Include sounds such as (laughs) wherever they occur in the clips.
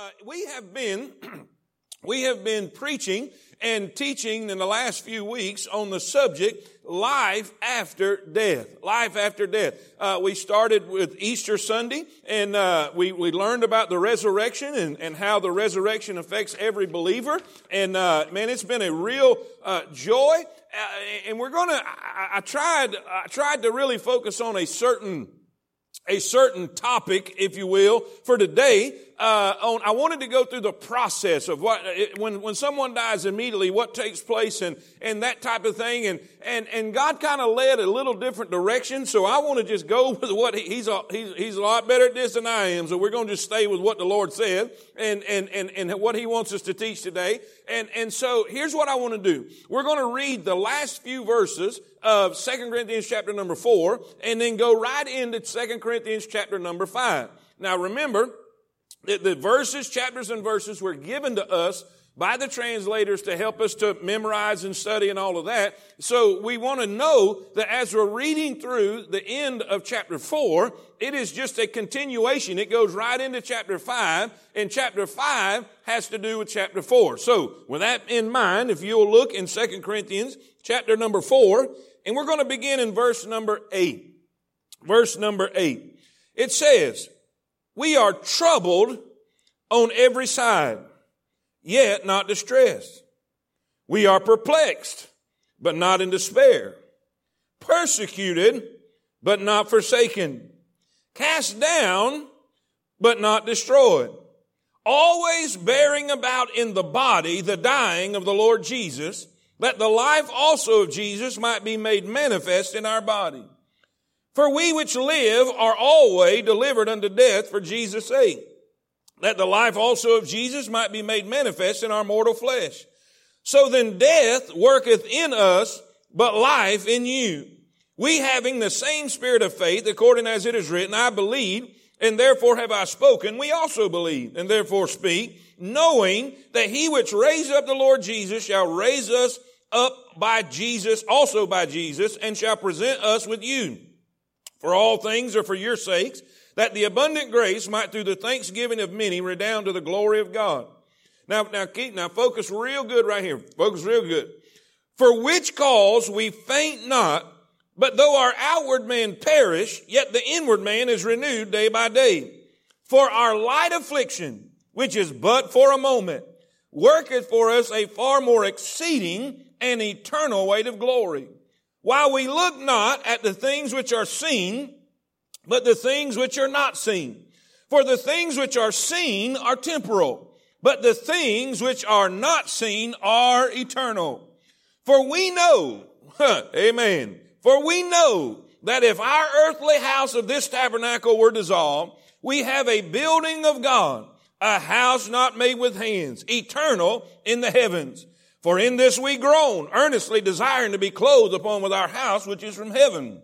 uh, we have been (clears throat) we have been preaching and teaching in the last few weeks on the subject life after death. Life after death. Uh, we started with Easter Sunday and uh, we, we learned about the resurrection and, and how the resurrection affects every believer. And uh, man, it's been a real uh, joy. Uh, and we're gonna. I, I tried. I tried to really focus on a certain a certain topic, if you will, for today. Uh, on, I wanted to go through the process of what when when someone dies immediately, what takes place, and and that type of thing, and and and God kind of led a little different direction. So I want to just go (laughs) with what he, he's a, he's he's a lot better at this than I am. So we're going to just stay with what the Lord said and and and and what He wants us to teach today. And and so here's what I want to do. We're going to read the last few verses of Second Corinthians chapter number four, and then go right into Second Corinthians chapter number five. Now remember that the verses, chapters and verses were given to us by the translators to help us to memorize and study and all of that. So we want to know that as we're reading through the end of chapter four, it is just a continuation. It goes right into chapter five, and chapter five has to do with chapter four. So with that in mind, if you'll look in Second Corinthians chapter number four, and we're going to begin in verse number eight. Verse number eight. It says, we are troubled on every side, yet not distressed. We are perplexed, but not in despair. Persecuted, but not forsaken. Cast down, but not destroyed. Always bearing about in the body the dying of the Lord Jesus, that the life also of Jesus might be made manifest in our body. For we which live are always delivered unto death for Jesus' sake, that the life also of Jesus might be made manifest in our mortal flesh. So then death worketh in us, but life in you. We having the same spirit of faith, according as it is written, I believe, and therefore have I spoken. We also believe, and therefore speak, knowing that he which raised up the Lord Jesus shall raise us up by Jesus, also by Jesus, and shall present us with you. For all things are for your sakes, that the abundant grace might through the thanksgiving of many redound to the glory of God. Now, now keep, now focus real good right here. Focus real good. For which cause we faint not, but though our outward man perish, yet the inward man is renewed day by day. For our light affliction, which is but for a moment, worketh for us a far more exceeding and eternal weight of glory. While we look not at the things which are seen, but the things which are not seen. For the things which are seen are temporal, but the things which are not seen are eternal. For we know, (laughs) amen, for we know that if our earthly house of this tabernacle were dissolved, we have a building of God, a house not made with hands, eternal in the heavens. For in this we groan, earnestly desiring to be clothed upon with our house which is from heaven.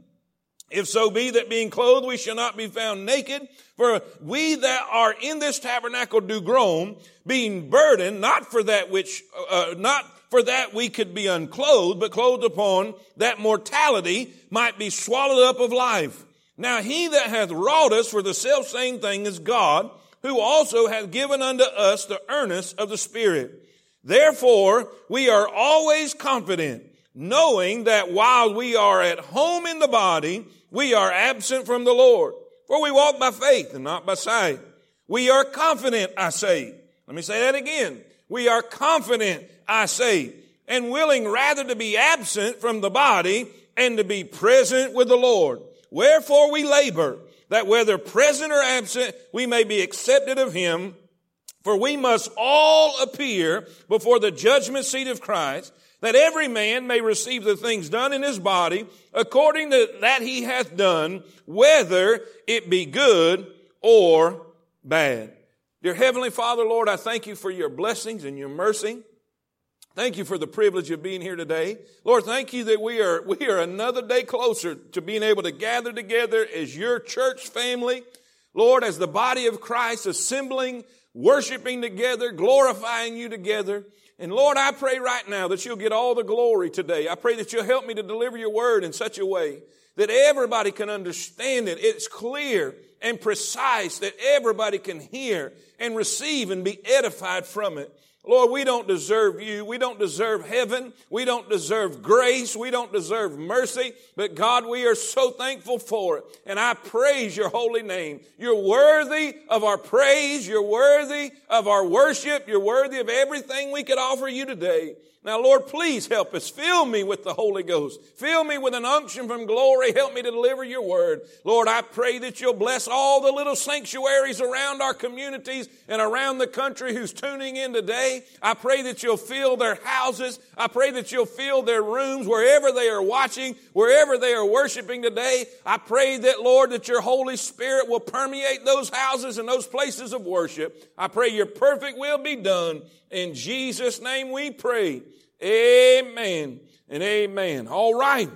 If so be that being clothed we shall not be found naked, for we that are in this tabernacle do groan, being burdened, not for that which, uh, not for that we could be unclothed, but clothed upon that mortality might be swallowed up of life. Now he that hath wrought us for the self same thing is God, who also hath given unto us the earnest of the Spirit. Therefore, we are always confident, knowing that while we are at home in the body, we are absent from the Lord. For we walk by faith and not by sight. We are confident, I say. Let me say that again. We are confident, I say, and willing rather to be absent from the body and to be present with the Lord. Wherefore we labor that whether present or absent, we may be accepted of him. For we must all appear before the judgment seat of Christ, that every man may receive the things done in his body according to that he hath done, whether it be good or bad. Dear Heavenly Father, Lord, I thank you for your blessings and your mercy. Thank you for the privilege of being here today. Lord, thank you that we are, we are another day closer to being able to gather together as your church family. Lord, as the body of Christ assembling worshiping together, glorifying you together. And Lord, I pray right now that you'll get all the glory today. I pray that you'll help me to deliver your word in such a way that everybody can understand it. It's clear and precise that everybody can hear and receive and be edified from it. Lord, we don't deserve you. We don't deserve heaven. We don't deserve grace. We don't deserve mercy. But God, we are so thankful for it. And I praise your holy name. You're worthy of our praise. You're worthy of our worship. You're worthy of everything we could offer you today. Now, Lord, please help us. Fill me with the Holy Ghost. Fill me with an unction from glory. Help me to deliver your word. Lord, I pray that you'll bless all the little sanctuaries around our communities and around the country who's tuning in today. I pray that you'll fill their houses. I pray that you'll fill their rooms wherever they are watching, wherever they are worshiping today. I pray that, Lord, that your Holy Spirit will permeate those houses and those places of worship. I pray your perfect will be done. In Jesus' name we pray. Amen and amen. All right.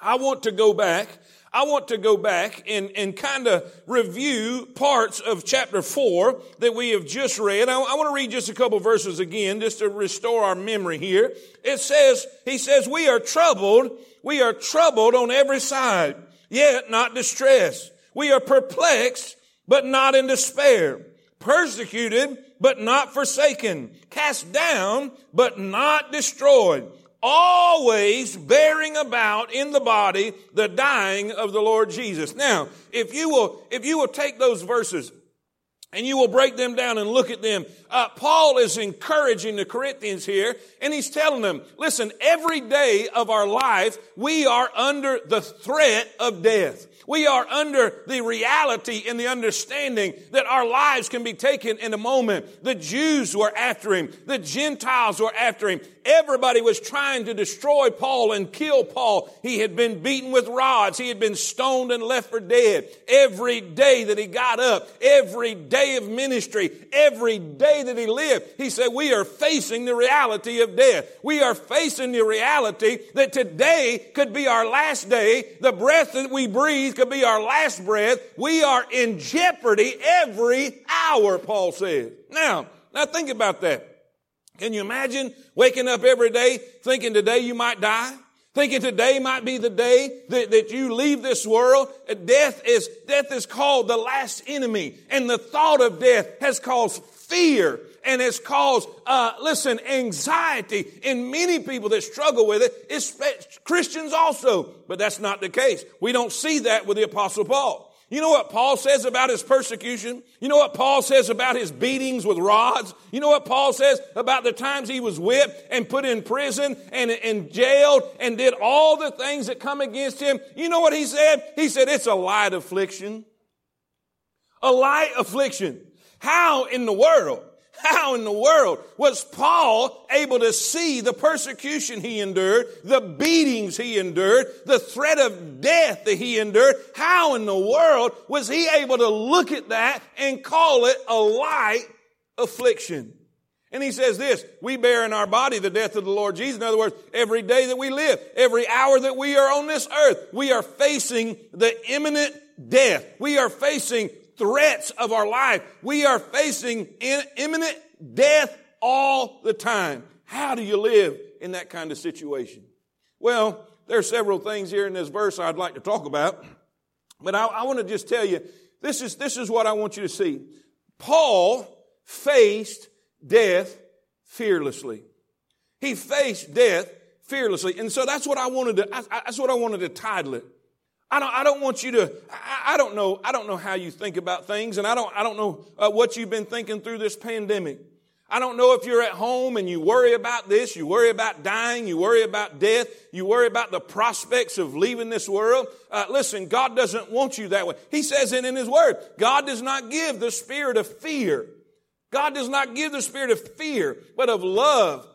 I want to go back. I want to go back and, and kind of review parts of chapter four that we have just read. I, I want to read just a couple verses again just to restore our memory here. It says, he says, we are troubled. We are troubled on every side, yet not distressed. We are perplexed, but not in despair. Persecuted, but not forsaken, cast down, but not destroyed, always bearing about in the body the dying of the Lord Jesus. Now, if you will, if you will take those verses and you will break them down and look at them. Uh, Paul is encouraging the Corinthians here, and he's telling them, listen, every day of our life, we are under the threat of death. We are under the reality and the understanding that our lives can be taken in a moment. The Jews were after him. The Gentiles were after him. Everybody was trying to destroy Paul and kill Paul. He had been beaten with rods. He had been stoned and left for dead. Every day that he got up, every day of ministry, every day that he lived, he said, we are facing the reality of death. We are facing the reality that today could be our last day. The breath that we breathe could be our last breath. We are in jeopardy every hour, Paul says. Now, now think about that. Can you imagine waking up every day thinking today you might die? Thinking today might be the day that, that you leave this world. Death is, death is called the last enemy. And the thought of death has caused fear and has caused, uh, listen, anxiety in many people that struggle with it, especially Christians also. But that's not the case. We don't see that with the apostle Paul. You know what Paul says about his persecution? You know what Paul says about his beatings with rods? You know what Paul says about the times he was whipped and put in prison and, and jailed and did all the things that come against him? You know what he said? He said, it's a light affliction. A light affliction. How in the world how in the world was Paul able to see the persecution he endured, the beatings he endured, the threat of death that he endured? How in the world was he able to look at that and call it a light affliction? And he says this, we bear in our body the death of the Lord Jesus. In other words, every day that we live, every hour that we are on this earth, we are facing the imminent death. We are facing threats of our life. We are facing imminent death all the time. How do you live in that kind of situation? Well, there are several things here in this verse I'd like to talk about, but I, I want to just tell you this is, this is what I want you to see. Paul faced death fearlessly. He faced death fearlessly. And so that's what I wanted to, I, that's what I wanted to title it. I don't, I don't want you to, I, I, don't know, I don't know how you think about things and I don't, I don't know uh, what you've been thinking through this pandemic. I don't know if you're at home and you worry about this, you worry about dying, you worry about death, you worry about the prospects of leaving this world. Uh, listen, God doesn't want you that way. He says it in His Word. God does not give the spirit of fear. God does not give the spirit of fear, but of love,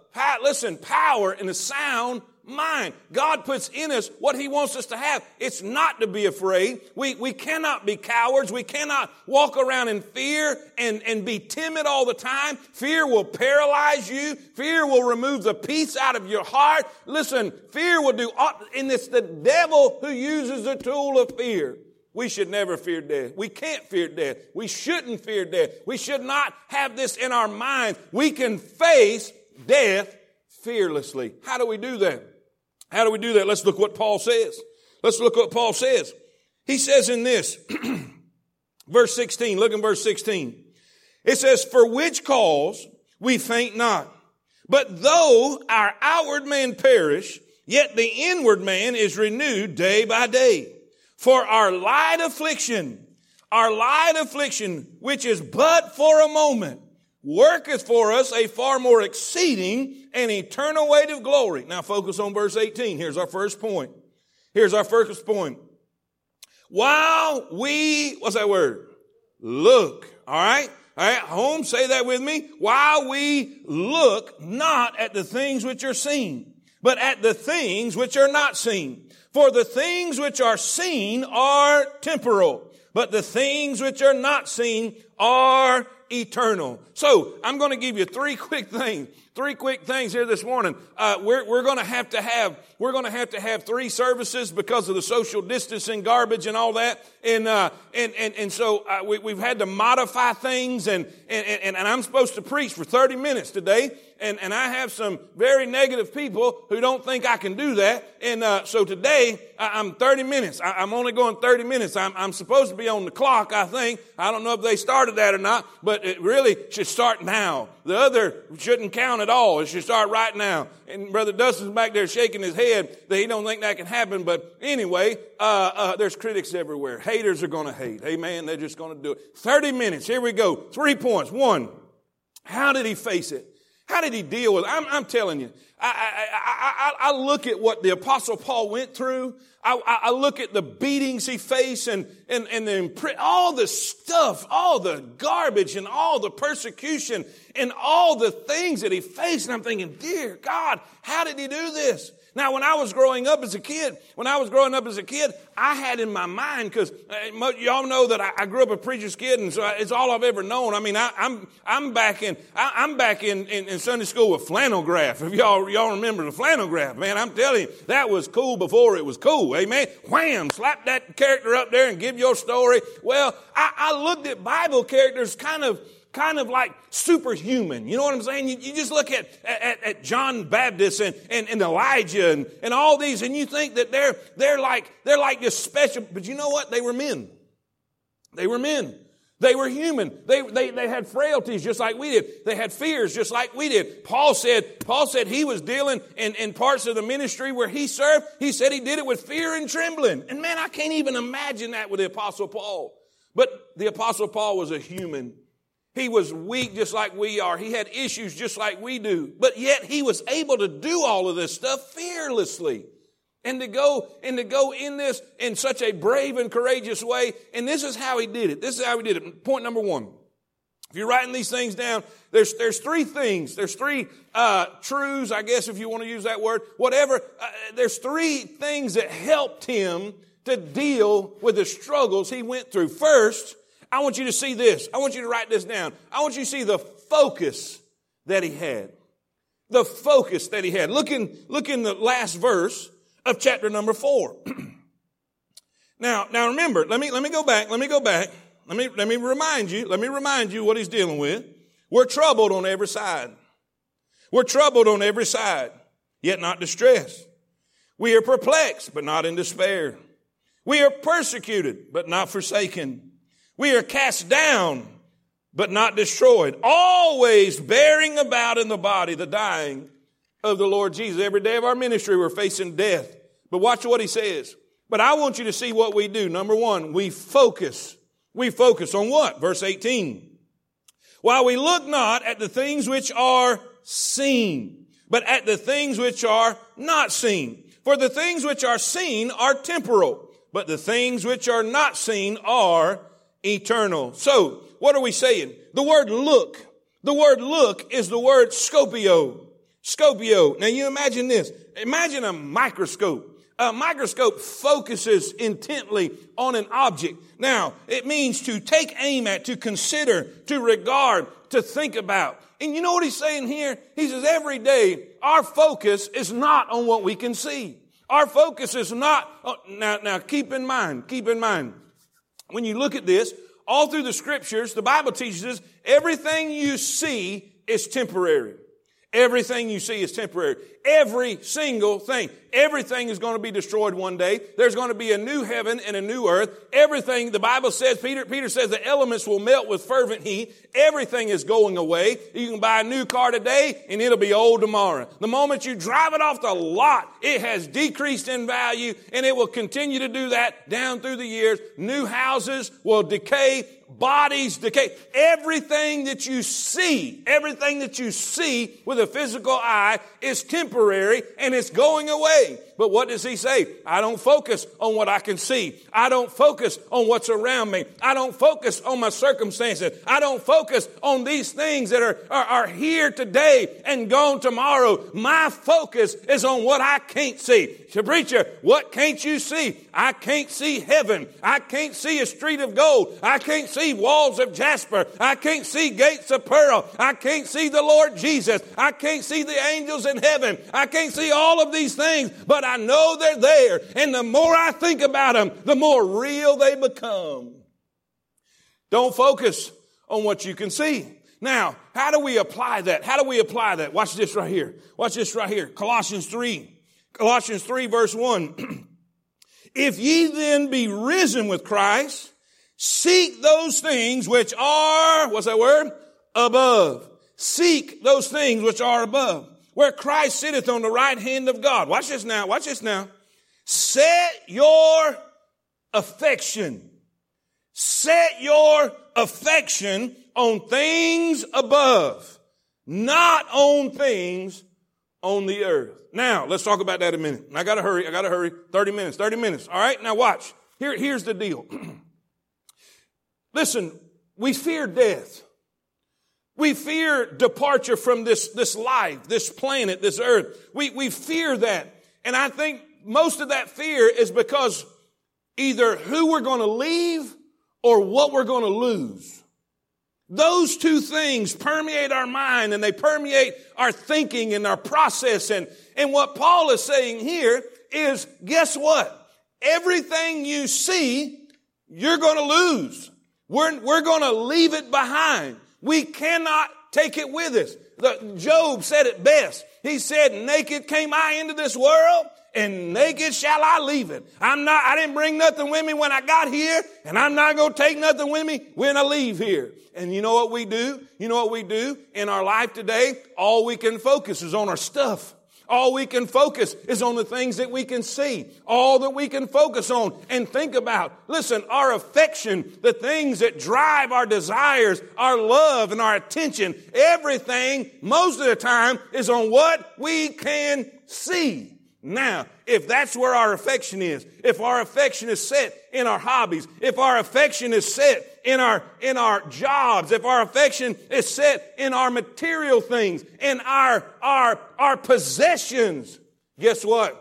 listen, power and a sound mind. God puts in us what He wants us to have. It's not to be afraid. We, we cannot be cowards. We cannot walk around in fear and, and be timid all the time. Fear will paralyze you. Fear will remove the peace out of your heart. Listen, fear will do, and it's the devil who uses the tool of fear. We should never fear death. We can't fear death. We shouldn't fear death. We should not have this in our mind. We can face death fearlessly. How do we do that? How do we do that? Let's look what Paul says. Let's look what Paul says. He says in this, (clears throat) verse 16, look in verse 16. It says, for which cause we faint not. But though our outward man perish, yet the inward man is renewed day by day. For our light affliction, our light affliction, which is but for a moment, worketh for us a far more exceeding and eternal weight of glory. Now focus on verse 18. Here's our first point. Here's our first point. While we, what's that word? Look. All right. All right. Home, say that with me. While we look not at the things which are seen, but at the things which are not seen. For the things which are seen are temporal, but the things which are not seen are eternal. So I'm going to give you three quick things Three quick things here this morning. Uh, we're, we're going to have to have we're going to have to have three services because of the social distancing, garbage, and all that. And uh, and and and so uh, we, we've had to modify things. And, and and and I'm supposed to preach for 30 minutes today. And and I have some very negative people who don't think I can do that. And uh, so today I'm 30 minutes. I'm only going 30 minutes. I'm I'm supposed to be on the clock. I think I don't know if they started that or not, but it really should start now. The other shouldn't count at all. It should start right now. And Brother Dustin's back there shaking his head that he don't think that can happen. But anyway, uh, uh, there's critics everywhere. Haters are going to hate. Amen. They're just going to do it. 30 minutes. Here we go. Three points. One, how did he face it? How did he deal with it? I'm, I'm telling you, I, I, I, I, look at what the apostle Paul went through. I, I look at the beatings he faced and, and, and the, all the stuff, all the garbage and all the persecution and all the things that he faced. And I'm thinking, dear God, how did he do this? Now, when I was growing up as a kid, when I was growing up as a kid, I had in my mind, because y'all know that I, I, grew up a preacher's kid, and so it's all I've ever known. I mean, I, am I'm, I'm back in I, am back in, in, in, Sunday school with flannel graph. If y'all y'all remember the flannel graph, man, I'm telling you, that was cool before it was cool. Amen. Wham! Slap that character up there and give your story. Well, I, I looked at Bible characters kind of kind of like superhuman. You know what I'm saying? You, you just look at, at, at, John Baptist and, and, and Elijah and, and all these, and you think that they're, they're like, they're like this special, but you know what? They were men. They were men. They were human. They, they, they had frailties just like we did. They had fears just like we did. Paul said, Paul said he was dealing in, in parts of the ministry where he served. He said he did it with fear and trembling. And man, I can't even imagine that with the apostle Paul. But the apostle Paul was a human he was weak just like we are. He had issues just like we do. But yet he was able to do all of this stuff fearlessly. And to go, and to go in this in such a brave and courageous way. And this is how he did it. This is how he did it. Point number one. If you're writing these things down, there's, there's three things. There's three, uh, truths, I guess, if you want to use that word. Whatever. Uh, there's three things that helped him to deal with the struggles he went through. First, I want you to see this. I want you to write this down. I want you to see the focus that he had. The focus that he had. Look in, look in the last verse of chapter number four. (clears throat) now, now remember, let me, let me go back. Let me go back. Let me, let me remind you, let me remind you what he's dealing with. We're troubled on every side. We're troubled on every side, yet not distressed. We are perplexed, but not in despair. We are persecuted, but not forsaken. We are cast down, but not destroyed. Always bearing about in the body the dying of the Lord Jesus. Every day of our ministry, we're facing death. But watch what he says. But I want you to see what we do. Number one, we focus. We focus on what? Verse 18. While we look not at the things which are seen, but at the things which are not seen. For the things which are seen are temporal, but the things which are not seen are eternal. So, what are we saying? The word look, the word look is the word scopio. Scopio. Now you imagine this. Imagine a microscope. A microscope focuses intently on an object. Now, it means to take aim at, to consider, to regard, to think about. And you know what he's saying here? He says every day our focus is not on what we can see. Our focus is not, oh, now, now keep in mind, keep in mind, when you look at this, all through the scriptures, the Bible teaches us everything you see is temporary. Everything you see is temporary. Every single thing. Everything is going to be destroyed one day. There's going to be a new heaven and a new earth. Everything, the Bible says, Peter, Peter says the elements will melt with fervent heat. Everything is going away. You can buy a new car today and it'll be old tomorrow. The moment you drive it off the lot, it has decreased in value and it will continue to do that down through the years. New houses will decay bodies decay. Everything that you see, everything that you see with a physical eye is temporary and it's going away. But what does he say? I don't focus on what I can see. I don't focus on what's around me. I don't focus on my circumstances. I don't focus on these things that are, are, are here today and gone tomorrow. My focus is on what I can't see. So preacher, what can't you see? I can't see heaven. I can't see a street of gold. I can't see walls of jasper. I can't see gates of pearl. I can't see the Lord Jesus. I can't see the angels in heaven. I can't see all of these things, but I know they're there. And the more I think about them, the more real they become. Don't focus on what you can see. Now, how do we apply that? How do we apply that? Watch this right here. Watch this right here. Colossians 3. Colossians 3 verse 1. (clears throat) if ye then be risen with Christ, seek those things which are, what's that word? Above. Seek those things which are above where Christ sitteth on the right hand of God. Watch this now. Watch this now. Set your affection. Set your affection on things above, not on things on the earth. Now, let's talk about that a minute. I gotta hurry. I gotta hurry. 30 minutes. 30 minutes. All right. Now watch. Here, here's the deal. (clears throat) Listen, we fear death. We fear departure from this, this life, this planet, this earth. We, we fear that. And I think most of that fear is because either who we're going to leave or what we're going to lose. Those two things permeate our mind and they permeate our thinking and our process. And, and what Paul is saying here is, guess what? Everything you see, you're going to lose. We're, we're going to leave it behind. We cannot take it with us. The, Job said it best. He said, naked came I into this world and naked shall I leave it. I'm not, I didn't bring nothing with me when I got here and I'm not going to take nothing with me when I leave here. And you know what we do? You know what we do in our life today? All we can focus is on our stuff. All we can focus is on the things that we can see. All that we can focus on and think about. Listen, our affection, the things that drive our desires, our love and our attention, everything most of the time is on what we can see. Now, if that's where our affection is, if our affection is set in our hobbies, if our affection is set in our, in our jobs, if our affection is set in our material things, in our, our, our possessions, guess what?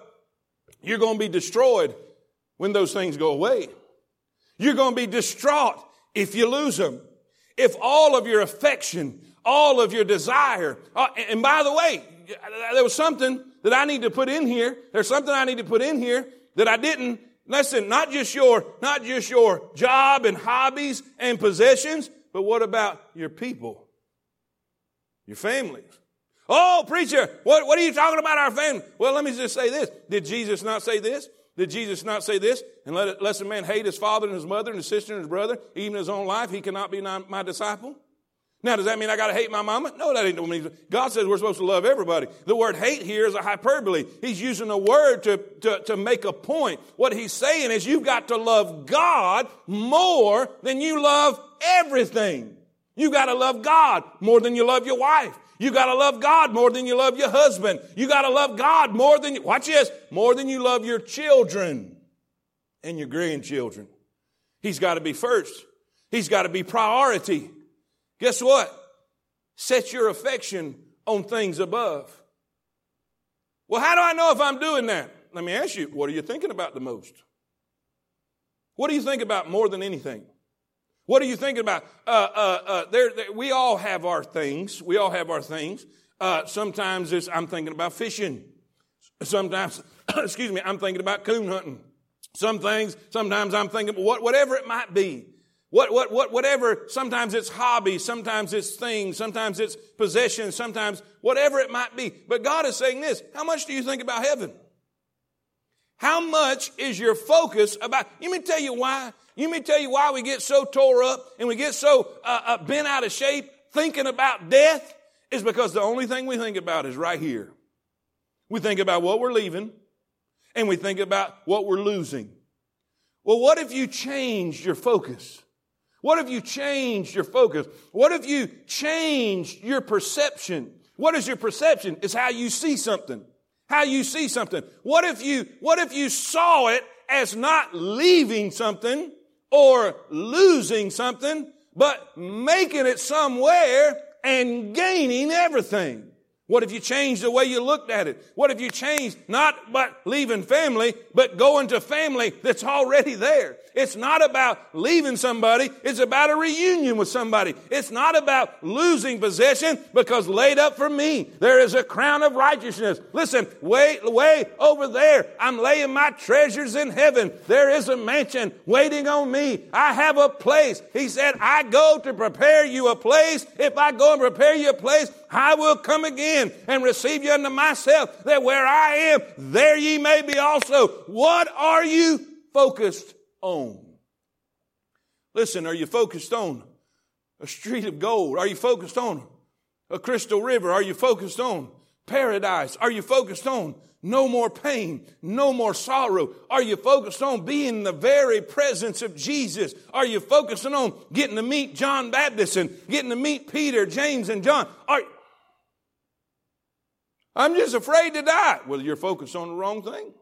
You're going to be destroyed when those things go away. You're going to be distraught if you lose them. If all of your affection, all of your desire, uh, and by the way, there was something that I need to put in here. There's something I need to put in here that I didn't. Listen, not just your, not just your job and hobbies and possessions, but what about your people? Your families. Oh, preacher, what, what are you talking about our family? Well, let me just say this. Did Jesus not say this? Did Jesus not say this? And let, lest a man hate his father and his mother and his sister and his brother, even his own life, he cannot be my disciple? Now, does that mean I got to hate my mama? No, that ain't what mean. God says we're supposed to love everybody. The word hate here is a hyperbole. He's using a word to, to, to make a point. What he's saying is you've got to love God more than you love everything. You've got to love God more than you love your wife. You've got to love God more than you love your husband. You've got to love God more than, you, watch this, more than you love your children and your grandchildren. He's got to be first. He's got to be priority. Guess what? Set your affection on things above. Well, how do I know if I'm doing that? Let me ask you, what are you thinking about the most? What do you think about more than anything? What are you thinking about? Uh, uh, uh, there, there, we all have our things. We all have our things. Uh, sometimes I'm thinking about fishing. Sometimes, (coughs) excuse me, I'm thinking about coon hunting. Some things, sometimes I'm thinking, what, whatever it might be. What, what, what, whatever, sometimes it's hobbies, sometimes it's things, sometimes it's possessions, sometimes whatever it might be. But God is saying this, how much do you think about heaven? How much is your focus about, let me tell you why. Let me tell you why we get so tore up and we get so uh, uh, bent out of shape thinking about death is because the only thing we think about is right here. We think about what we're leaving and we think about what we're losing. Well, what if you changed your focus? What have you changed your focus? What have you changed your perception? What is your perception? It's how you see something. How you see something. What if you, what if you saw it as not leaving something or losing something, but making it somewhere and gaining everything? What if you changed the way you looked at it? What if you changed not but leaving family, but going to family that's already there? It's not about leaving somebody. It's about a reunion with somebody. It's not about losing possession because laid up for me, there is a crown of righteousness. Listen, way, way over there, I'm laying my treasures in heaven. There is a mansion waiting on me. I have a place. He said, I go to prepare you a place. If I go and prepare you a place, I will come again and receive you unto myself, that where I am, there ye may be also. What are you focused on? Listen, are you focused on a street of gold? Are you focused on a crystal river? Are you focused on paradise? Are you focused on no more pain, no more sorrow? Are you focused on being in the very presence of Jesus? Are you focusing on getting to meet John Baptist and getting to meet Peter, James, and John? Are, I'm just afraid to die. Well, you're focused on the wrong thing.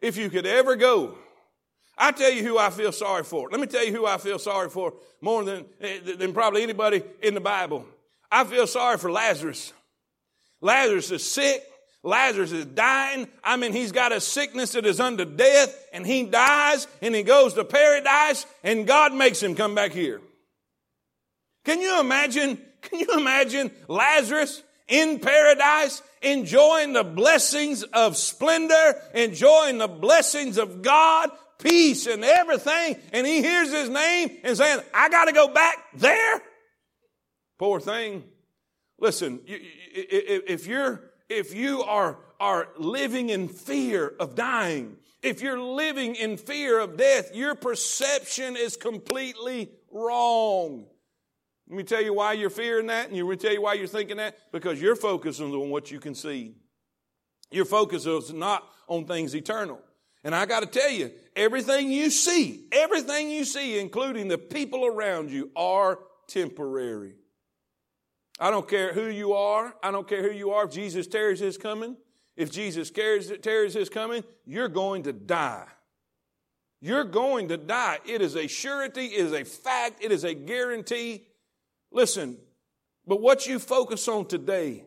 If you could ever go, I tell you who I feel sorry for. Let me tell you who I feel sorry for more than, eh, than probably anybody in the Bible. I feel sorry for Lazarus. Lazarus is sick. Lazarus is dying. I mean, he's got a sickness that is unto death and he dies and he goes to paradise and God makes him come back here. Can you imagine? Can you imagine Lazarus in paradise, enjoying the blessings of splendor, enjoying the blessings of God, peace and everything. And he hears his name and saying, I got to go back there. Poor thing. Listen, if you're, if you are, are living in fear of dying, if you're living in fear of death, your perception is completely wrong. Let me tell you why you're fearing that, and you will tell you why you're thinking that. Because you're focusing on what you can see. Your focus is not on things eternal. And I got to tell you, everything you see, everything you see, including the people around you, are temporary. I don't care who you are. I don't care who you are. If Jesus tarries his coming, if Jesus tarries his coming, you're going to die. You're going to die. It is a surety, it is a fact, it is a guarantee. Listen, but what you focus on today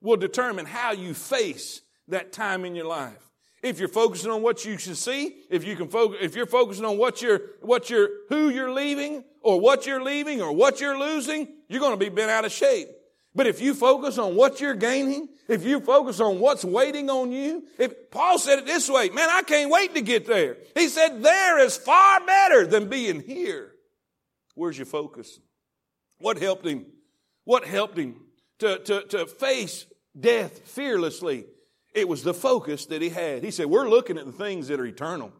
will determine how you face that time in your life. If you're focusing on what you should see, if you can focus, if you're focusing on what you're, what you're, who you're leaving, or what you're leaving, or what you're losing, you're going to be bent out of shape. But if you focus on what you're gaining, if you focus on what's waiting on you, if Paul said it this way, man, I can't wait to get there. He said, there is far better than being here. Where's your focus? What helped him? What helped him to, to, to face death fearlessly? It was the focus that he had. He said, We're looking at the things that are eternal.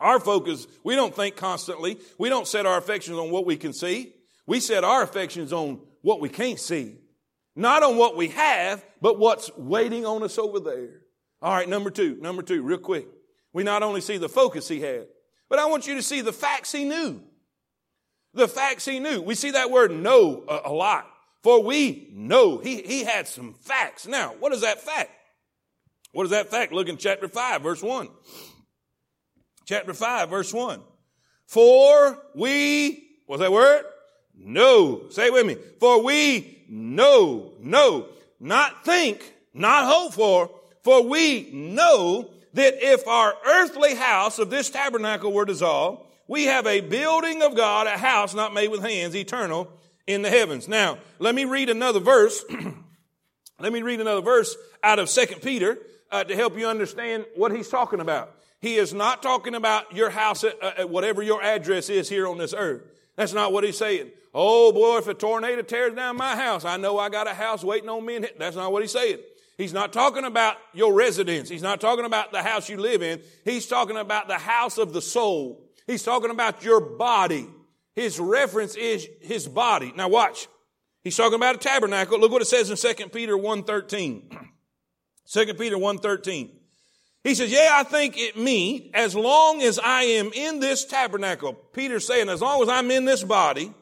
Our focus, we don't think constantly. We don't set our affections on what we can see. We set our affections on what we can't see. Not on what we have, but what's waiting on us over there. All right, number two, number two, real quick. We not only see the focus he had, but I want you to see the facts he knew. The facts he knew. We see that word know a, a lot. For we know. He, he had some facts. Now, what is that fact? What is that fact? Look in chapter 5, verse 1. Chapter 5, verse 1. For we, what's that word? Know. Say it with me. For we know, know, not think, not hope for, for we know that if our earthly house of this tabernacle were dissolved, we have a building of God, a house not made with hands, eternal in the heavens. Now, let me read another verse. (clears throat) let me read another verse out of Second Peter uh, to help you understand what he's talking about. He is not talking about your house at, uh, at whatever your address is here on this earth. That's not what he's saying. Oh boy, if a tornado tears down my house, I know I got a house waiting on me. And That's not what he's saying. He's not talking about your residence. He's not talking about the house you live in. He's talking about the house of the soul. He's talking about your body. His reference is his body. Now watch. He's talking about a tabernacle. Look what it says in 2 Peter 1.13. 2 (clears throat) Peter 1.13. He says, yeah, I think it me, as long as I am in this tabernacle. Peter's saying, as long as I'm in this body,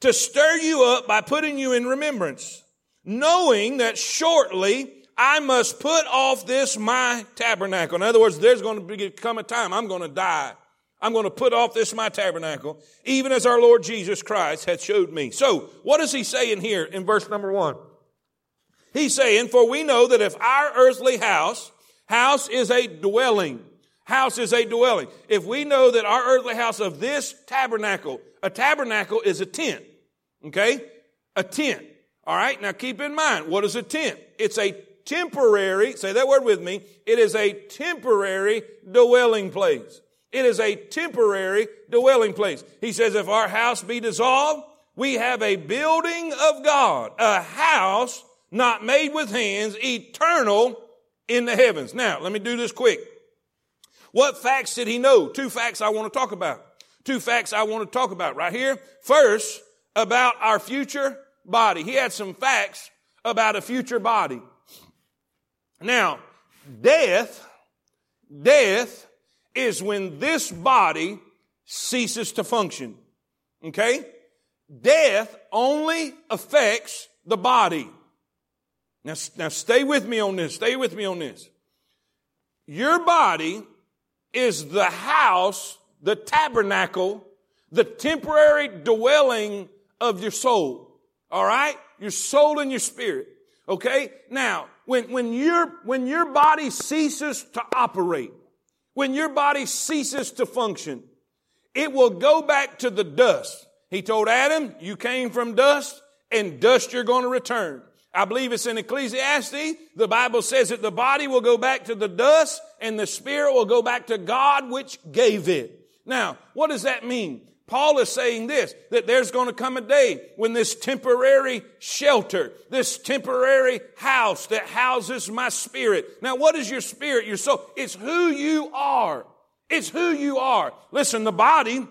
to stir you up by putting you in remembrance, knowing that shortly I must put off this my tabernacle. In other words, there's going to become a time I'm going to die. I'm going to put off this my tabernacle, even as our Lord Jesus Christ hath showed me. So, what is he saying here in verse number one? He's saying, for we know that if our earthly house, house is a dwelling, house is a dwelling. If we know that our earthly house of this tabernacle, a tabernacle is a tent, okay? A tent. All right. Now keep in mind, what is a tent? It's a temporary, say that word with me. It is a temporary dwelling place. It is a temporary dwelling place. He says, if our house be dissolved, we have a building of God, a house not made with hands, eternal in the heavens. Now, let me do this quick. What facts did he know? Two facts I want to talk about. Two facts I want to talk about right here. First, about our future body. He had some facts about a future body. Now, death, death is when this body ceases to function. Okay? Death only affects the body. Now, now stay with me on this. Stay with me on this. Your body is the house, the tabernacle, the temporary dwelling of your soul. All right? Your soul and your spirit. Okay? Now, when, when your, when your body ceases to operate, when your body ceases to function, it will go back to the dust. He told Adam, you came from dust and dust you're going to return. I believe it's in Ecclesiastes. The Bible says that the body will go back to the dust and the spirit will go back to God which gave it. Now, what does that mean? Paul is saying this, that there's going to come a day when this temporary shelter, this temporary house that houses my spirit. Now, what is your spirit, your soul? It's who you are. It's who you are. Listen, the body,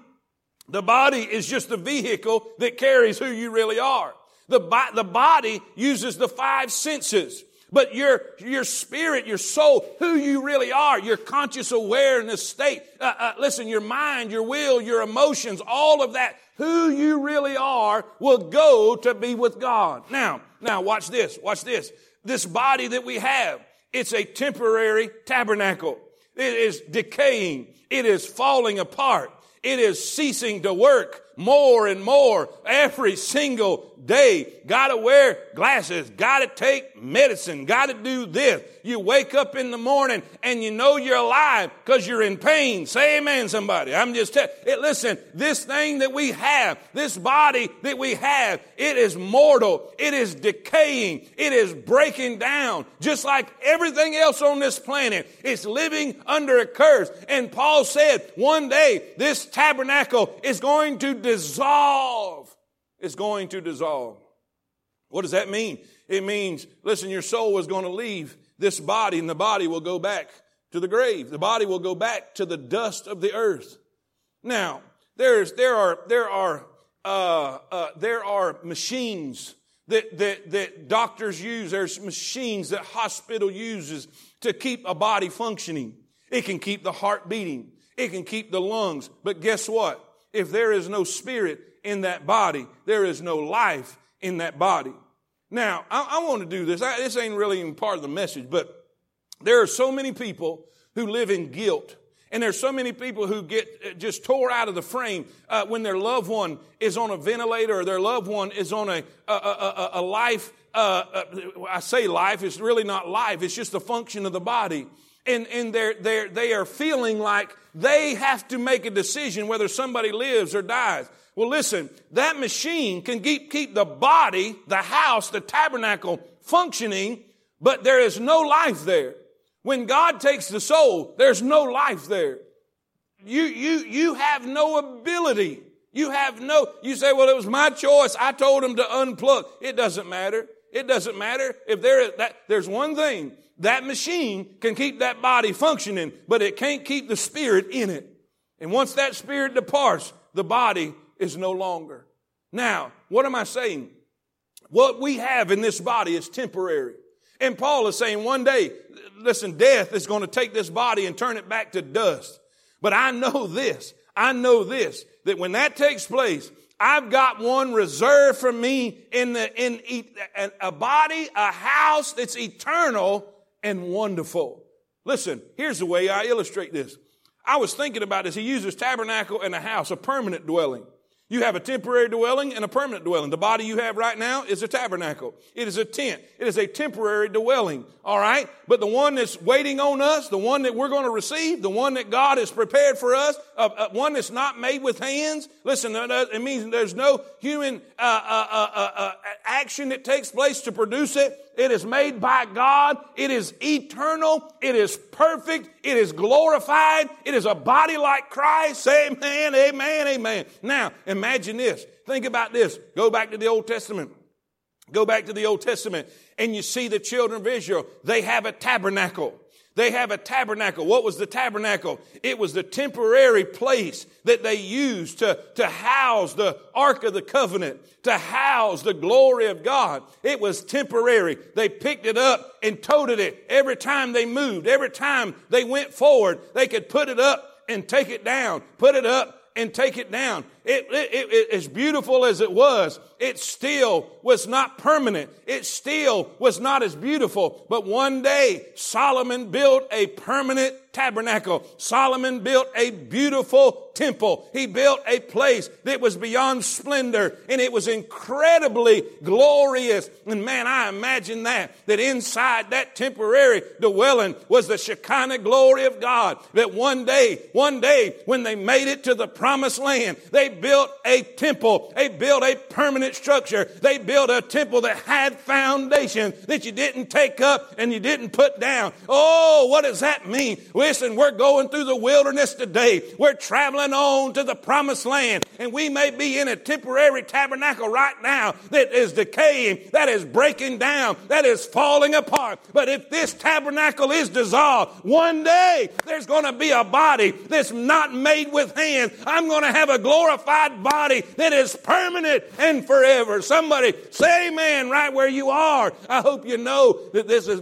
the body is just the vehicle that carries who you really are. The, the body uses the five senses. But your, your spirit, your soul, who you really are, your conscious awareness state, uh, uh, listen, your mind, your will, your emotions, all of that, who you really are will go to be with God. Now, now watch this, watch this. This body that we have, it's a temporary tabernacle. It is decaying. It is falling apart. It is ceasing to work more and more every single day. Gotta wear glasses. Gotta take medicine. Gotta do this. You wake up in the morning and you know you're alive because you're in pain. Say amen, somebody. I'm just telling listen, this thing that we have, this body that we have, it is mortal. It is decaying. It is breaking down. Just like everything else on this planet. It's living under a curse. And Paul said one day this tabernacle is going to dissolve. It's going to dissolve. What does that mean? It means, listen, your soul is going to leave this body and the body will go back to the grave. The body will go back to the dust of the earth. Now, there's, there are, there are, uh, uh, there are machines that, that, that doctors use. There's machines that hospital uses to keep a body functioning. It can keep the heart beating. It can keep the lungs. But guess what? If there is no spirit in that body, there is no life in that body. Now, I, I want to do this. I, this ain't really even part of the message, but there are so many people who live in guilt. And there's so many people who get uh, just tore out of the frame uh, when their loved one is on a ventilator or their loved one is on a, a, a, a life. Uh, uh, I say life, it's really not life, it's just a function of the body. And, and they're, they're, they are feeling like they have to make a decision whether somebody lives or dies. Well, listen, that machine can keep, keep the body, the house, the tabernacle functioning, but there is no life there. When God takes the soul, there's no life there. You, you, you have no ability. You have no, you say, well, it was my choice. I told him to unplug. It doesn't matter. It doesn't matter if there that there's one thing that machine can keep that body functioning, but it can't keep the spirit in it. And once that spirit departs, the body is no longer. Now, what am I saying? What we have in this body is temporary. And Paul is saying one day, listen, death is going to take this body and turn it back to dust. But I know this. I know this, that when that takes place, I've got one reserved for me in the, in a body, a house that's eternal and wonderful. Listen, here's the way I illustrate this. I was thinking about this. He uses tabernacle and a house, a permanent dwelling. You have a temporary dwelling and a permanent dwelling. The body you have right now is a tabernacle. It is a tent. It is a temporary dwelling. All right. But the one that's waiting on us, the one that we're going to receive, the one that God has prepared for us, uh, uh, one that's not made with hands. Listen, it means there's no human uh, uh, uh, uh, action that takes place to produce it. It is made by God. It is eternal. It is perfect. It is glorified. It is a body like Christ. Amen, amen, amen. Now, imagine this. Think about this. Go back to the Old Testament. Go back to the Old Testament and you see the children of Israel. They have a tabernacle. They have a tabernacle. What was the tabernacle? It was the temporary place that they used to, to house the Ark of the Covenant, to house the glory of God. It was temporary. They picked it up and toted it every time they moved. Every time they went forward, they could put it up and take it down, put it up and take it down. It, it, it, as beautiful as it was, it still was not permanent. It still was not as beautiful. But one day, Solomon built a permanent tabernacle. Solomon built a beautiful temple. He built a place that was beyond splendor and it was incredibly glorious. And man, I imagine that, that inside that temporary dwelling was the Shekinah glory of God. That one day, one day, when they made it to the promised land, they built a temple. They built a permanent structure. They built a temple that had foundation that you didn't take up and you didn't put down. Oh, what does that mean? Listen, we're going through the wilderness today. We're traveling on to the promised land and we may be in a temporary tabernacle right now that is decaying, that is breaking down, that is falling apart. But if this tabernacle is dissolved, one day there's going to be a body that's not made with hands. I'm going to have a glorified glorified body that is permanent and forever. Somebody say amen right where you are. I hope you know that this is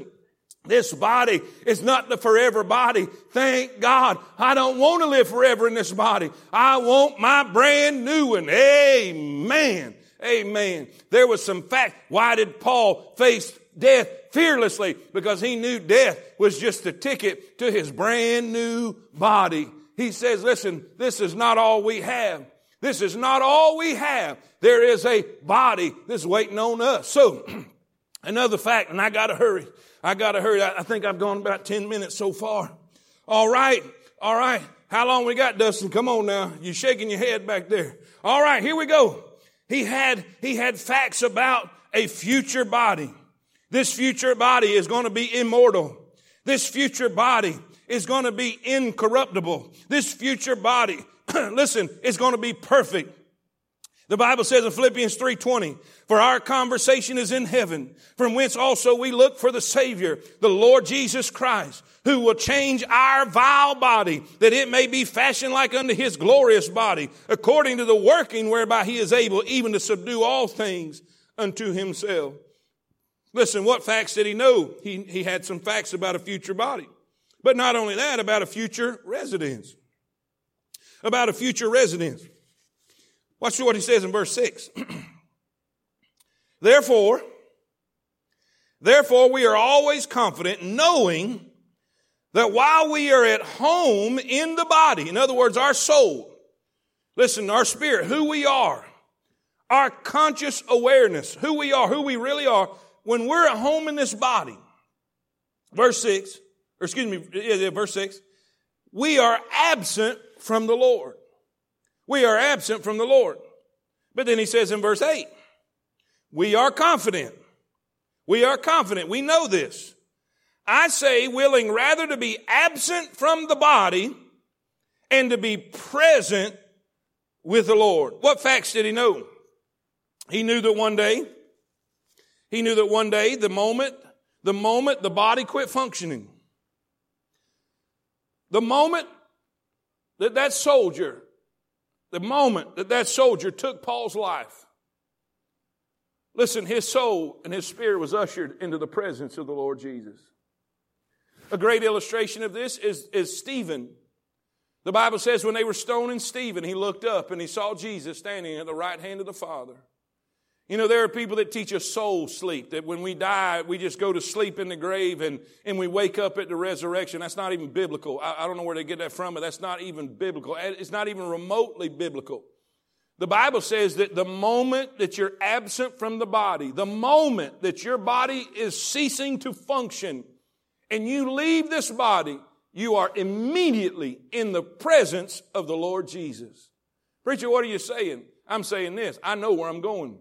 this body is not the forever body. Thank God. I don't want to live forever in this body. I want my brand new one. Amen. Amen. There was some fact. Why did Paul face death fearlessly? Because he knew death was just a ticket to his brand new body. He says, listen, this is not all we have. This is not all we have. There is a body that's waiting on us. So, (clears throat) another fact, and I gotta hurry. I gotta hurry. I think I've gone about 10 minutes so far. All right. All right. How long we got, Dustin? Come on now. You're shaking your head back there. All right. Here we go. He had, he had facts about a future body. This future body is going to be immortal. This future body is going to be incorruptible. This future body (clears throat) listen, it's going to be perfect. The Bible says in Philippians 3:20, "For our conversation is in heaven, from whence also we look for the Savior, the Lord Jesus Christ, who will change our vile body, that it may be fashioned like unto his glorious body, according to the working whereby he is able even to subdue all things unto himself." Listen, what facts did he know? He, he had some facts about a future body. But not only that, about a future residence about a future residence. Watch what he says in verse 6. (clears throat) therefore, therefore we are always confident knowing that while we are at home in the body, in other words, our soul, listen, our spirit, who we are, our conscious awareness, who we are, who we really are, when we're at home in this body, verse 6, or excuse me, verse 6, we are absent from the Lord. We are absent from the Lord. But then he says in verse 8, we are confident. We are confident. We know this. I say willing rather to be absent from the body and to be present with the Lord. What facts did he know? He knew that one day, he knew that one day, the moment, the moment the body quit functioning, the moment that that soldier, the moment that that soldier took Paul's life, listen, his soul and his spirit was ushered into the presence of the Lord Jesus. A great illustration of this is, is Stephen. The Bible says when they were stoning Stephen, he looked up and he saw Jesus standing at the right hand of the Father. You know, there are people that teach a soul sleep, that when we die, we just go to sleep in the grave and, and we wake up at the resurrection. That's not even biblical. I, I don't know where they get that from, but that's not even biblical. It's not even remotely biblical. The Bible says that the moment that you're absent from the body, the moment that your body is ceasing to function, and you leave this body, you are immediately in the presence of the Lord Jesus. Preacher, what are you saying? I'm saying this. I know where I'm going.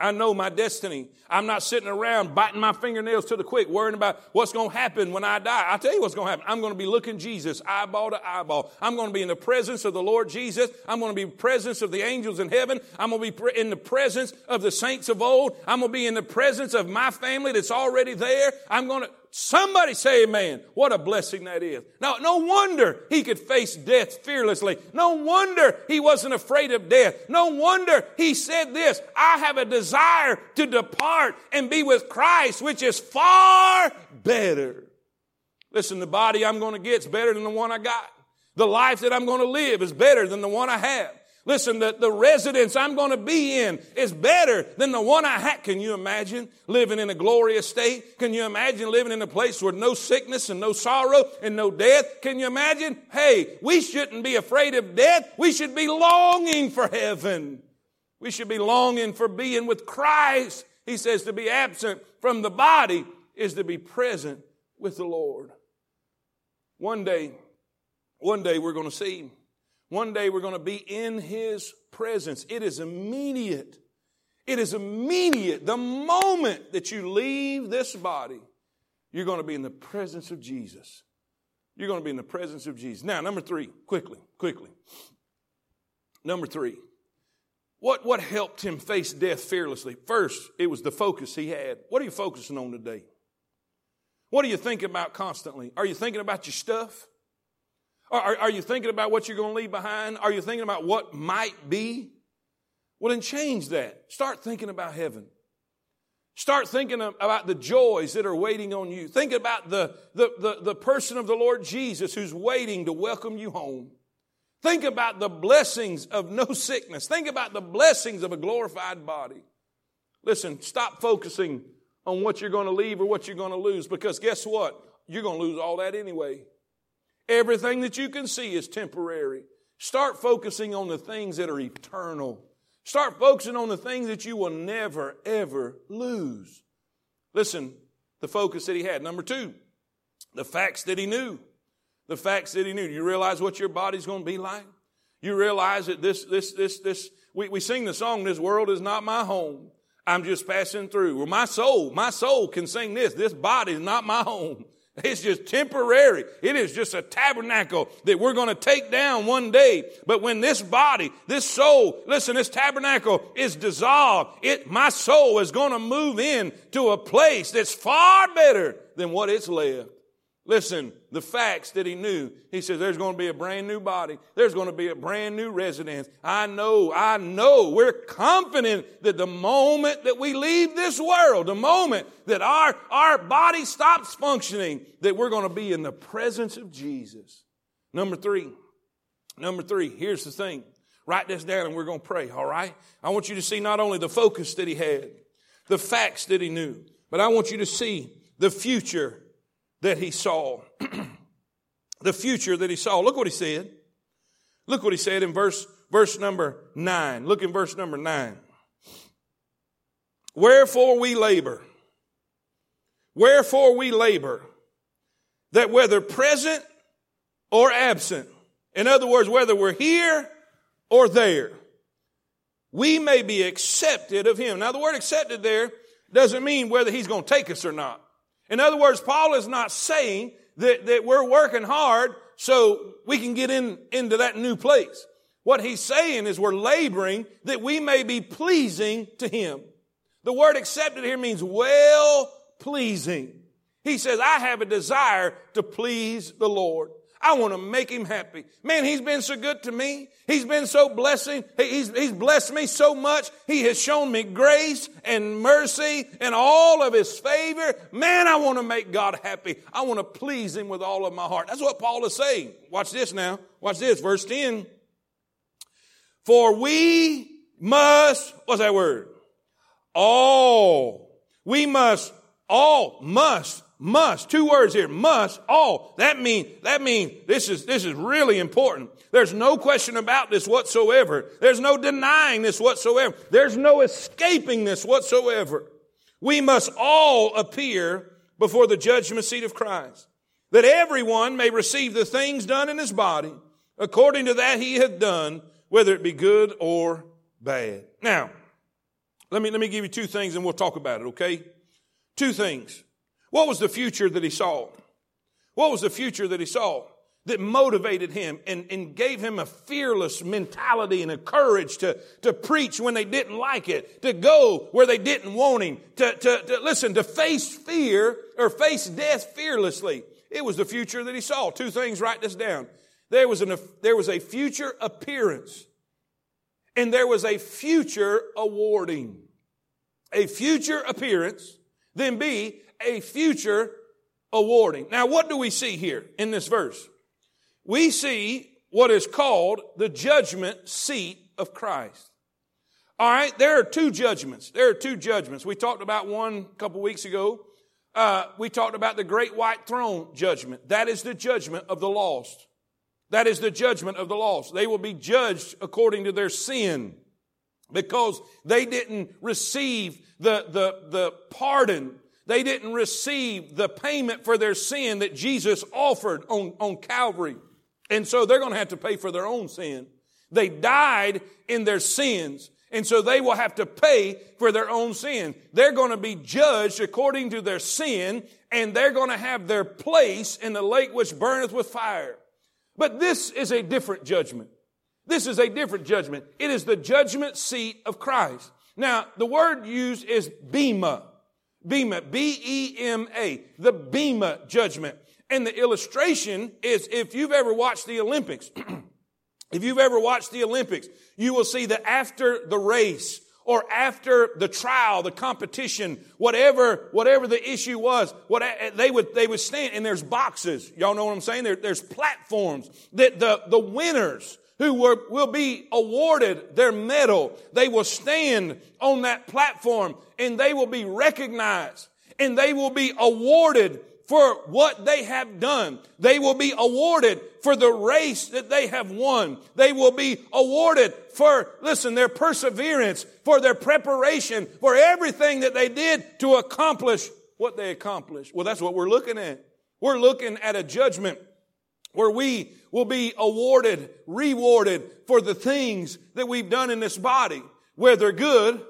I know my destiny. I'm not sitting around biting my fingernails to the quick, worrying about what's going to happen when I die. I'll tell you what's going to happen. I'm going to be looking Jesus eyeball to eyeball. I'm going to be in the presence of the Lord Jesus. I'm going to be in the presence of the angels in heaven. I'm going to be in the presence of the saints of old. I'm going to be in the presence of my family that's already there. I'm going to, Somebody say amen. What a blessing that is. Now, no wonder he could face death fearlessly. No wonder he wasn't afraid of death. No wonder he said this, I have a desire to depart and be with Christ, which is far better. Listen, the body I'm going to get is better than the one I got. The life that I'm going to live is better than the one I have. Listen, the, the residence I'm going to be in is better than the one I had. Can you imagine living in a glorious state? Can you imagine living in a place where no sickness and no sorrow and no death? Can you imagine? Hey, we shouldn't be afraid of death. We should be longing for heaven. We should be longing for being with Christ. He says to be absent from the body is to be present with the Lord. One day, one day we're going to see. One day we're going to be in His presence. It is immediate. It is immediate. The moment that you leave this body, you're going to be in the presence of Jesus. You're going to be in the presence of Jesus. Now, number three, quickly, quickly. Number three. What, what helped him face death fearlessly? First, it was the focus he had. What are you focusing on today? What are you thinking about constantly? Are you thinking about your stuff? Are, are you thinking about what you're going to leave behind? Are you thinking about what might be? Well, then change that. Start thinking about heaven. Start thinking about the joys that are waiting on you. Think about the, the, the, the, person of the Lord Jesus who's waiting to welcome you home. Think about the blessings of no sickness. Think about the blessings of a glorified body. Listen, stop focusing on what you're going to leave or what you're going to lose because guess what? You're going to lose all that anyway. Everything that you can see is temporary. Start focusing on the things that are eternal. Start focusing on the things that you will never, ever lose. Listen, the focus that he had. Number two, the facts that he knew. The facts that he knew. You realize what your body's going to be like? You realize that this, this, this, this, we, we sing the song, This world is not my home. I'm just passing through. Well, my soul, my soul can sing this. This body is not my home. It's just temporary. It is just a tabernacle that we're going to take down one day. But when this body, this soul, listen, this tabernacle is dissolved, it, my soul is going to move in to a place that's far better than what it's left. Listen, the facts that he knew. He says there's going to be a brand new body. There's going to be a brand new residence. I know, I know. We're confident that the moment that we leave this world, the moment that our, our body stops functioning, that we're going to be in the presence of Jesus. Number three. Number three. Here's the thing. Write this down and we're going to pray, all right? I want you to see not only the focus that he had, the facts that he knew, but I want you to see the future that he saw. (clears throat) the future that he saw. Look what he said. Look what he said in verse, verse number nine. Look in verse number nine. Wherefore we labor. Wherefore we labor that whether present or absent, in other words, whether we're here or there, we may be accepted of him. Now the word accepted there doesn't mean whether he's going to take us or not. In other words, Paul is not saying that, that we're working hard so we can get in, into that new place. What he's saying is we're laboring that we may be pleasing to him. The word accepted here means well pleasing. He says, I have a desire to please the Lord. I want to make him happy. Man, he's been so good to me. He's been so blessing. He's, he's blessed me so much. He has shown me grace and mercy and all of his favor. Man, I want to make God happy. I want to please him with all of my heart. That's what Paul is saying. Watch this now. Watch this. Verse 10. For we must, what's that word? All. We must, all must must. Two words here. Must. All. That mean, that mean this is, this is really important. There's no question about this whatsoever. There's no denying this whatsoever. There's no escaping this whatsoever. We must all appear before the judgment seat of Christ, that everyone may receive the things done in his body according to that he had done, whether it be good or bad. Now, let me, let me give you two things and we'll talk about it, okay? Two things. What was the future that he saw? What was the future that he saw that motivated him and, and gave him a fearless mentality and a courage to, to preach when they didn't like it, to go where they didn't want him, to, to, to listen, to face fear or face death fearlessly? It was the future that he saw. Two things, write this down. There was, an, there was a future appearance and there was a future awarding. A future appearance, then B, a future awarding. Now, what do we see here in this verse? We see what is called the judgment seat of Christ. All right, there are two judgments. There are two judgments. We talked about one a couple weeks ago. Uh, we talked about the great white throne judgment. That is the judgment of the lost. That is the judgment of the lost. They will be judged according to their sin because they didn't receive the, the, the pardon they didn't receive the payment for their sin that Jesus offered on, on Calvary. And so they're going to have to pay for their own sin. They died in their sins. And so they will have to pay for their own sin. They're going to be judged according to their sin, and they're going to have their place in the lake which burneth with fire. But this is a different judgment. This is a different judgment. It is the judgment seat of Christ. Now, the word used is bema. Bema, B-E-M-A, the Bema judgment. And the illustration is if you've ever watched the Olympics, (clears throat) if you've ever watched the Olympics, you will see that after the race or after the trial, the competition, whatever, whatever the issue was, what eh, eh, they would, they would stand and there's boxes. Y'all know what I'm saying? There, there's platforms that the, the winners, who were, will be awarded their medal. They will stand on that platform and they will be recognized and they will be awarded for what they have done. They will be awarded for the race that they have won. They will be awarded for, listen, their perseverance, for their preparation, for everything that they did to accomplish what they accomplished. Well, that's what we're looking at. We're looking at a judgment where we will be awarded, rewarded for the things that we've done in this body, whether good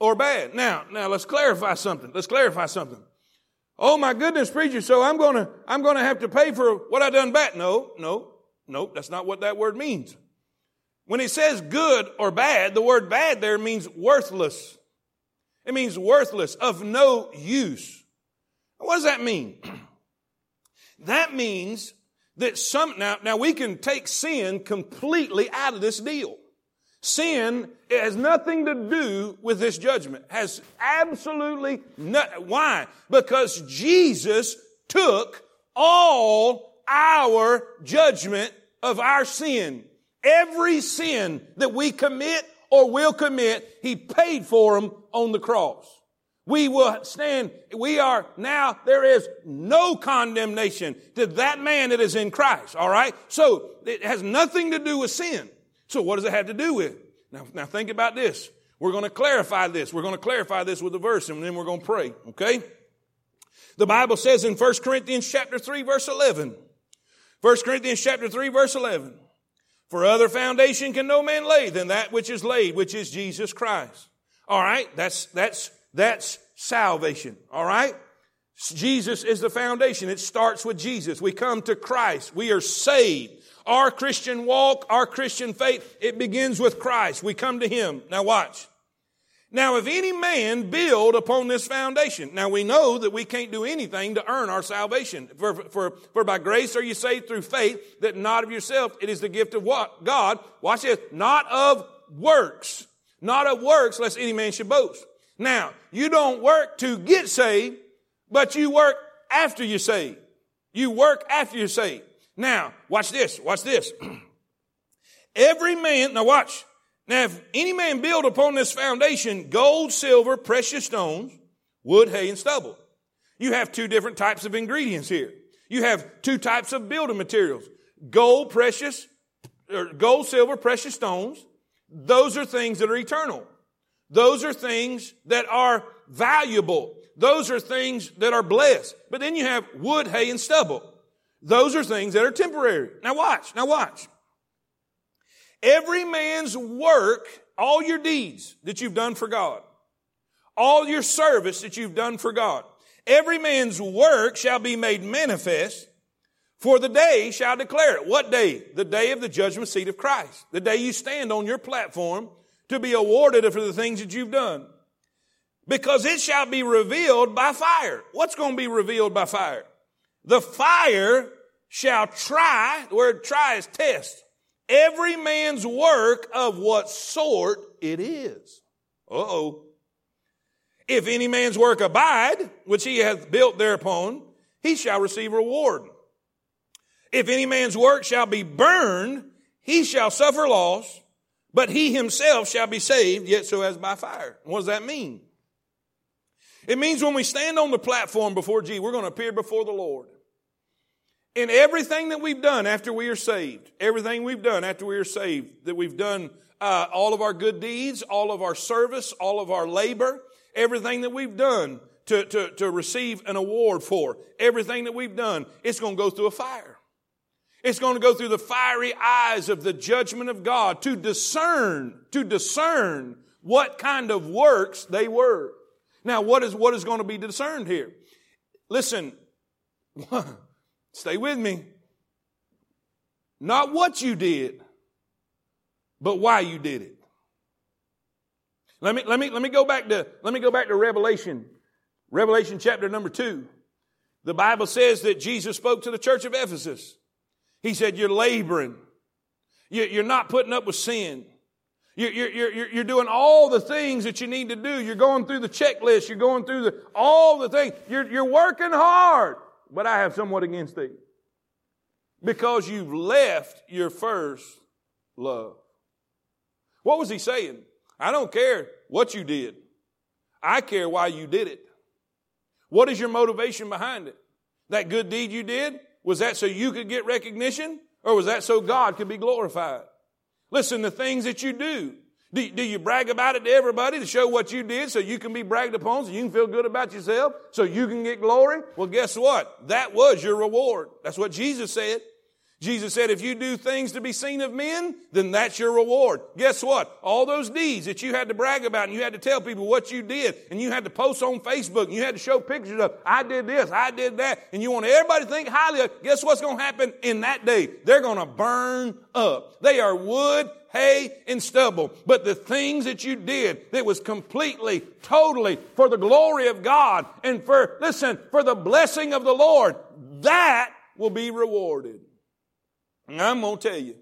or bad. Now, now let's clarify something. Let's clarify something. Oh my goodness, preacher, so I'm gonna, I'm gonna have to pay for what I done bad. No, no, no, that's not what that word means. When it says good or bad, the word bad there means worthless. It means worthless, of no use. What does that mean? (clears throat) That means that some, now, now we can take sin completely out of this deal. Sin has nothing to do with this judgment. Has absolutely no, why? Because Jesus took all our judgment of our sin. Every sin that we commit or will commit, He paid for them on the cross. We will stand, we are now, there is no condemnation to that man that is in Christ, all right? So it has nothing to do with sin. So what does it have to do with? Now, now think about this. We're going to clarify this. We're going to clarify this with a verse and then we're going to pray, okay? The Bible says in 1 Corinthians chapter 3 verse 11, 1 Corinthians chapter 3 verse 11, for other foundation can no man lay than that which is laid, which is Jesus Christ. All right, that's, that's that's salvation. All right? Jesus is the foundation. It starts with Jesus. We come to Christ. We are saved. Our Christian walk, our Christian faith, it begins with Christ. We come to Him. Now watch. Now, if any man build upon this foundation, now we know that we can't do anything to earn our salvation. For, for, for by grace are you saved through faith, that not of yourself, it is the gift of what? God. Watch this. Not of works. Not of works, lest any man should boast. Now, you don't work to get saved, but you work after you're saved. You work after you're saved. Now, watch this. Watch this. (clears throat) Every man, now watch. Now, if any man build upon this foundation gold, silver, precious stones, wood, hay, and stubble. You have two different types of ingredients here. You have two types of building materials. Gold, precious, or gold, silver, precious stones. Those are things that are eternal. Those are things that are valuable. Those are things that are blessed. But then you have wood, hay, and stubble. Those are things that are temporary. Now watch, now watch. Every man's work, all your deeds that you've done for God, all your service that you've done for God, every man's work shall be made manifest, for the day shall declare it. What day? The day of the judgment seat of Christ. The day you stand on your platform to be awarded for the things that you've done. Because it shall be revealed by fire. What's going to be revealed by fire? The fire shall try, the word try is test every man's work of what sort it is. Uh-oh. If any man's work abide, which he hath built thereupon, he shall receive reward. If any man's work shall be burned, he shall suffer loss, but he himself shall be saved, yet so as by fire. What does that mean? It means when we stand on the platform before Jesus, we're going to appear before the Lord. In everything that we've done after we are saved, everything we've done after we are saved, that we've done uh, all of our good deeds, all of our service, all of our labor, everything that we've done to, to, to receive an award for, everything that we've done, it's going to go through a fire. It's going to go through the fiery eyes of the judgment of God to discern, to discern what kind of works they were. Now, what is, what is going to be discerned here? Listen, (laughs) Stay with me. Not what you did, but why you did it. Let me, let me, let me go back to, let me go back to Revelation. Revelation chapter number two. The Bible says that Jesus spoke to the church of Ephesus. He said, you're laboring. You're not putting up with sin. You're, you're, you're, you're doing all the things that you need to do. You're going through the checklist. You're going through the, all the things. You're, you're working hard but I have somewhat against thee. Because you've left your first love. What was he saying? I don't care what you did. I care why you did it. What is your motivation behind it? That good deed you did, was that so you could get recognition? Or was that so God could be glorified? Listen, the things that you do, do, do you brag about it to everybody to show what you did so you can be bragged upon, so you can feel good about yourself, so you can get glory? Well, guess what? That was your reward. That's what Jesus said. Jesus said, if you do things to be seen of men, then that's your reward. Guess what? All those deeds that you had to brag about and you had to tell people what you did and you had to post on Facebook and you had to show pictures of, I did this, I did that, and you want everybody to think highly of, guess what's going to happen in that day? They're going to burn up. They are wood hay, and stubble. But the things that you did that was completely, totally for the glory of God and for, listen, for the blessing of the Lord, that will be rewarded. And I'm going to tell you,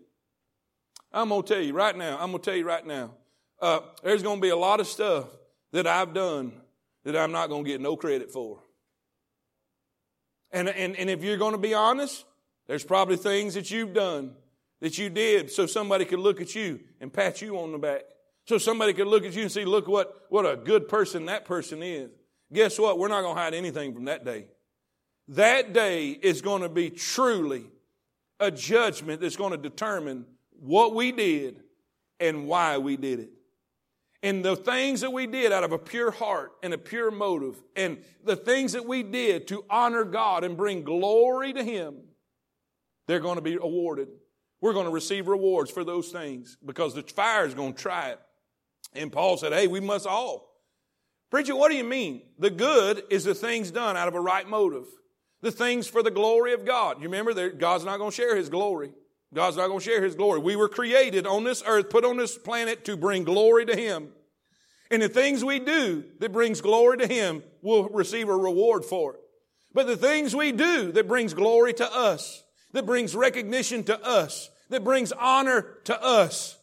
I'm going to tell you right now, I'm going to tell you right now, uh, there's going to be a lot of stuff that I've done that I'm not going to get no credit for. And, and, and if you're going to be honest, there's probably things that you've done that you did so somebody could look at you and pat you on the back. So somebody could look at you and see, look what, what a good person that person is. Guess what? We're not going to hide anything from that day. That day is going to be truly a judgment that's going to determine what we did and why we did it. And the things that we did out of a pure heart and a pure motive, and the things that we did to honor God and bring glory to Him, they're going to be awarded. We're going to receive rewards for those things because the fire is going to try it. And Paul said, hey, we must all. Preacher, what do you mean? The good is the things done out of a right motive. The things for the glory of God. You remember that God's not going to share His glory. God's not going to share His glory. We were created on this earth, put on this planet to bring glory to Him. And the things we do that brings glory to Him will receive a reward for it. But the things we do that brings glory to us, that brings recognition to us, that brings honor to us,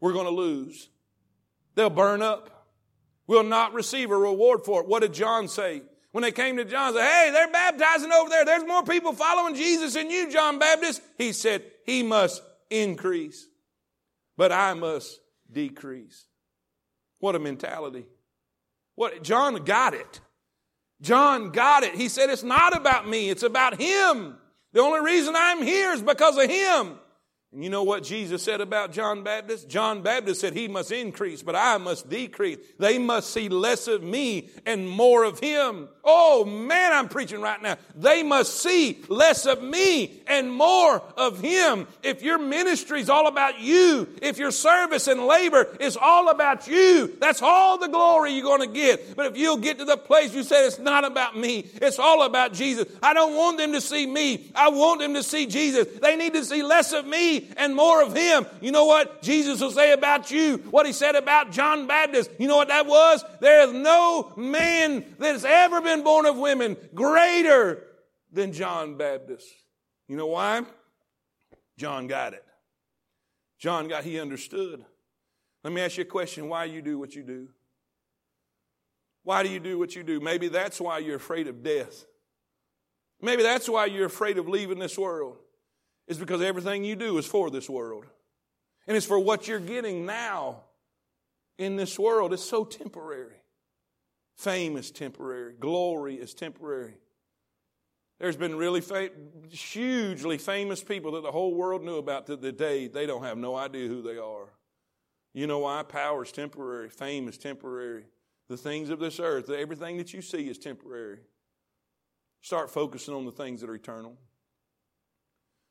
we're going to lose. They'll burn up. We'll not receive a reward for it. What did John say? When they came to John, said, Hey, they're baptizing over there. There's more people following Jesus than you, John Baptist. He said, He must increase, but I must decrease. What a mentality. What John got it. John got it. He said, It's not about me, it's about him. The only reason I'm here is because of him. And you know what Jesus said about John Baptist? John Baptist said he must increase, but I must decrease. They must see less of me and more of him. Oh man, I'm preaching right now. They must see less of me and more of him. If your ministry is all about you, if your service and labor is all about you, that's all the glory you're going to get. But if you'll get to the place you say it's not about me, it's all about Jesus. I don't want them to see me. I want them to see Jesus. They need to see less of and more of Him. You know what Jesus will say about you? What He said about John Baptist. You know what that was? There is no man that has ever been born of women greater than John Baptist. You know why? John got it. John got, he understood. Let me ask you a question. Why you do what you do? Why do you do what you do? Maybe that's why you're afraid of death. Maybe that's why you're afraid of leaving this world is because everything you do is for this world. And it's for what you're getting now in this world. It's so temporary. Fame is temporary. Glory is temporary. There's been really hugely famous people that the whole world knew about to the day they don't have no idea who they are. You know why? Power is temporary. Fame is temporary. The things of this earth, everything that you see is temporary. Start focusing on the things that are eternal.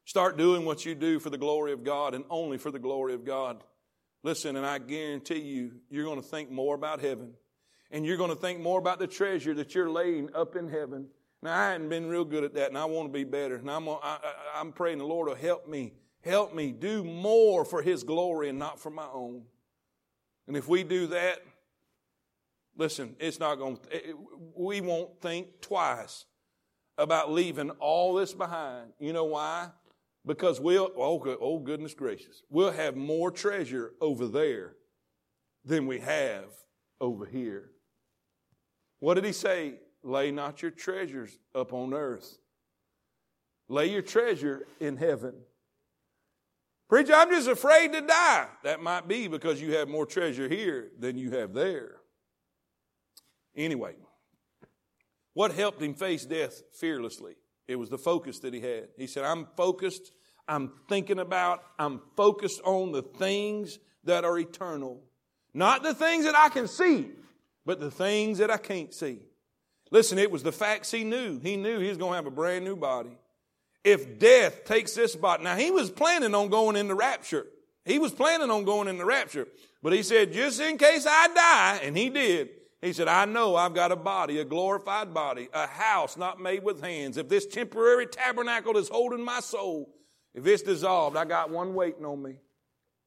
Start doing what you do for the glory of God and only for the glory of God. Listen, and I guarantee you, you're going to think more about heaven. And you're going to think more about the treasure that you're laying up in heaven. Now, I hadn't been real good at that, and I want to be better. And I'm, I, am praying the Lord will help me. Help me do more for His glory and not for my own. And if we do that, listen, it's not going to, we won't think twice about leaving all this behind. You know why? Because we'll, oh, oh goodness gracious, we'll have more treasure over there than we have over here. What did he say? Lay not your treasures up on earth. Lay your treasure in heaven. Preacher, I'm just afraid to die. That might be because you have more treasure here than you have there. Anyway, what helped him face death fearlessly? It was the focus that he had. He said, I'm focused, I'm thinking about, I'm focused on the things that are eternal. Not the things that I can see, but the things that I can't see. Listen, it was the facts he knew. He knew he was going to have a brand new body. If death takes this body, now he was planning on going in the rapture. He was planning on going in the rapture. But he said, just in case I die, and he did, he said, I know I've got a body, a glorified body, a house not made with hands. If this temporary tabernacle is holding my soul, if it's dissolved, I got one waiting on me,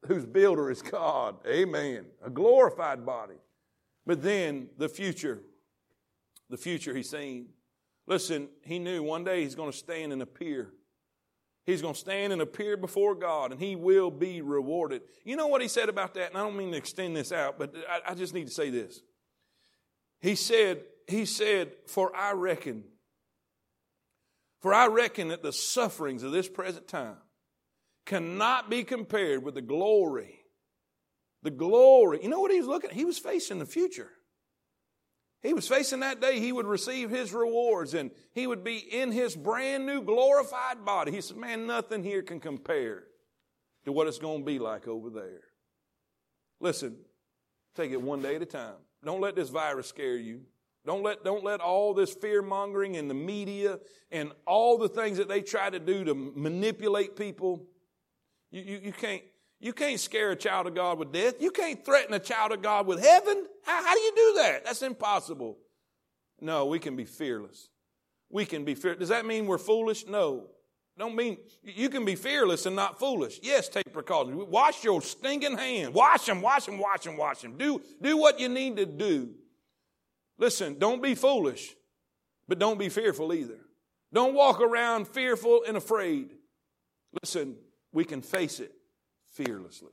whose builder is God. Amen. A glorified body. But then the future, the future he's seen. Listen, he knew one day he's going to stand and appear. He's going to stand and appear before God and he will be rewarded. You know what he said about that? And I don't mean to extend this out, but I, I just need to say this. He said, he said, for I reckon, for I reckon that the sufferings of this present time cannot be compared with the glory. The glory. You know what he was looking at? He was facing the future. He was facing that day he would receive his rewards and he would be in his brand new glorified body. He said, Man, nothing here can compare to what it's going to be like over there. Listen, take it one day at a time. Don't let this virus scare you. Don't let, don't let all this fear mongering and the media and all the things that they try to do to manipulate people. You, you, you can't, You can't scare a child of God with death. You can't threaten a child of God with heaven. How, how do you do that? That's impossible. No, we can be fearless. We can be fearless. Does that mean we're foolish? No. Don't mean you can be fearless and not foolish. Yes, take precautions. Wash your stinking hands. Wash them, wash them, wash them, wash them. Do, do what you need to do. Listen, don't be foolish, but don't be fearful either. Don't walk around fearful and afraid. Listen, we can face it fearlessly.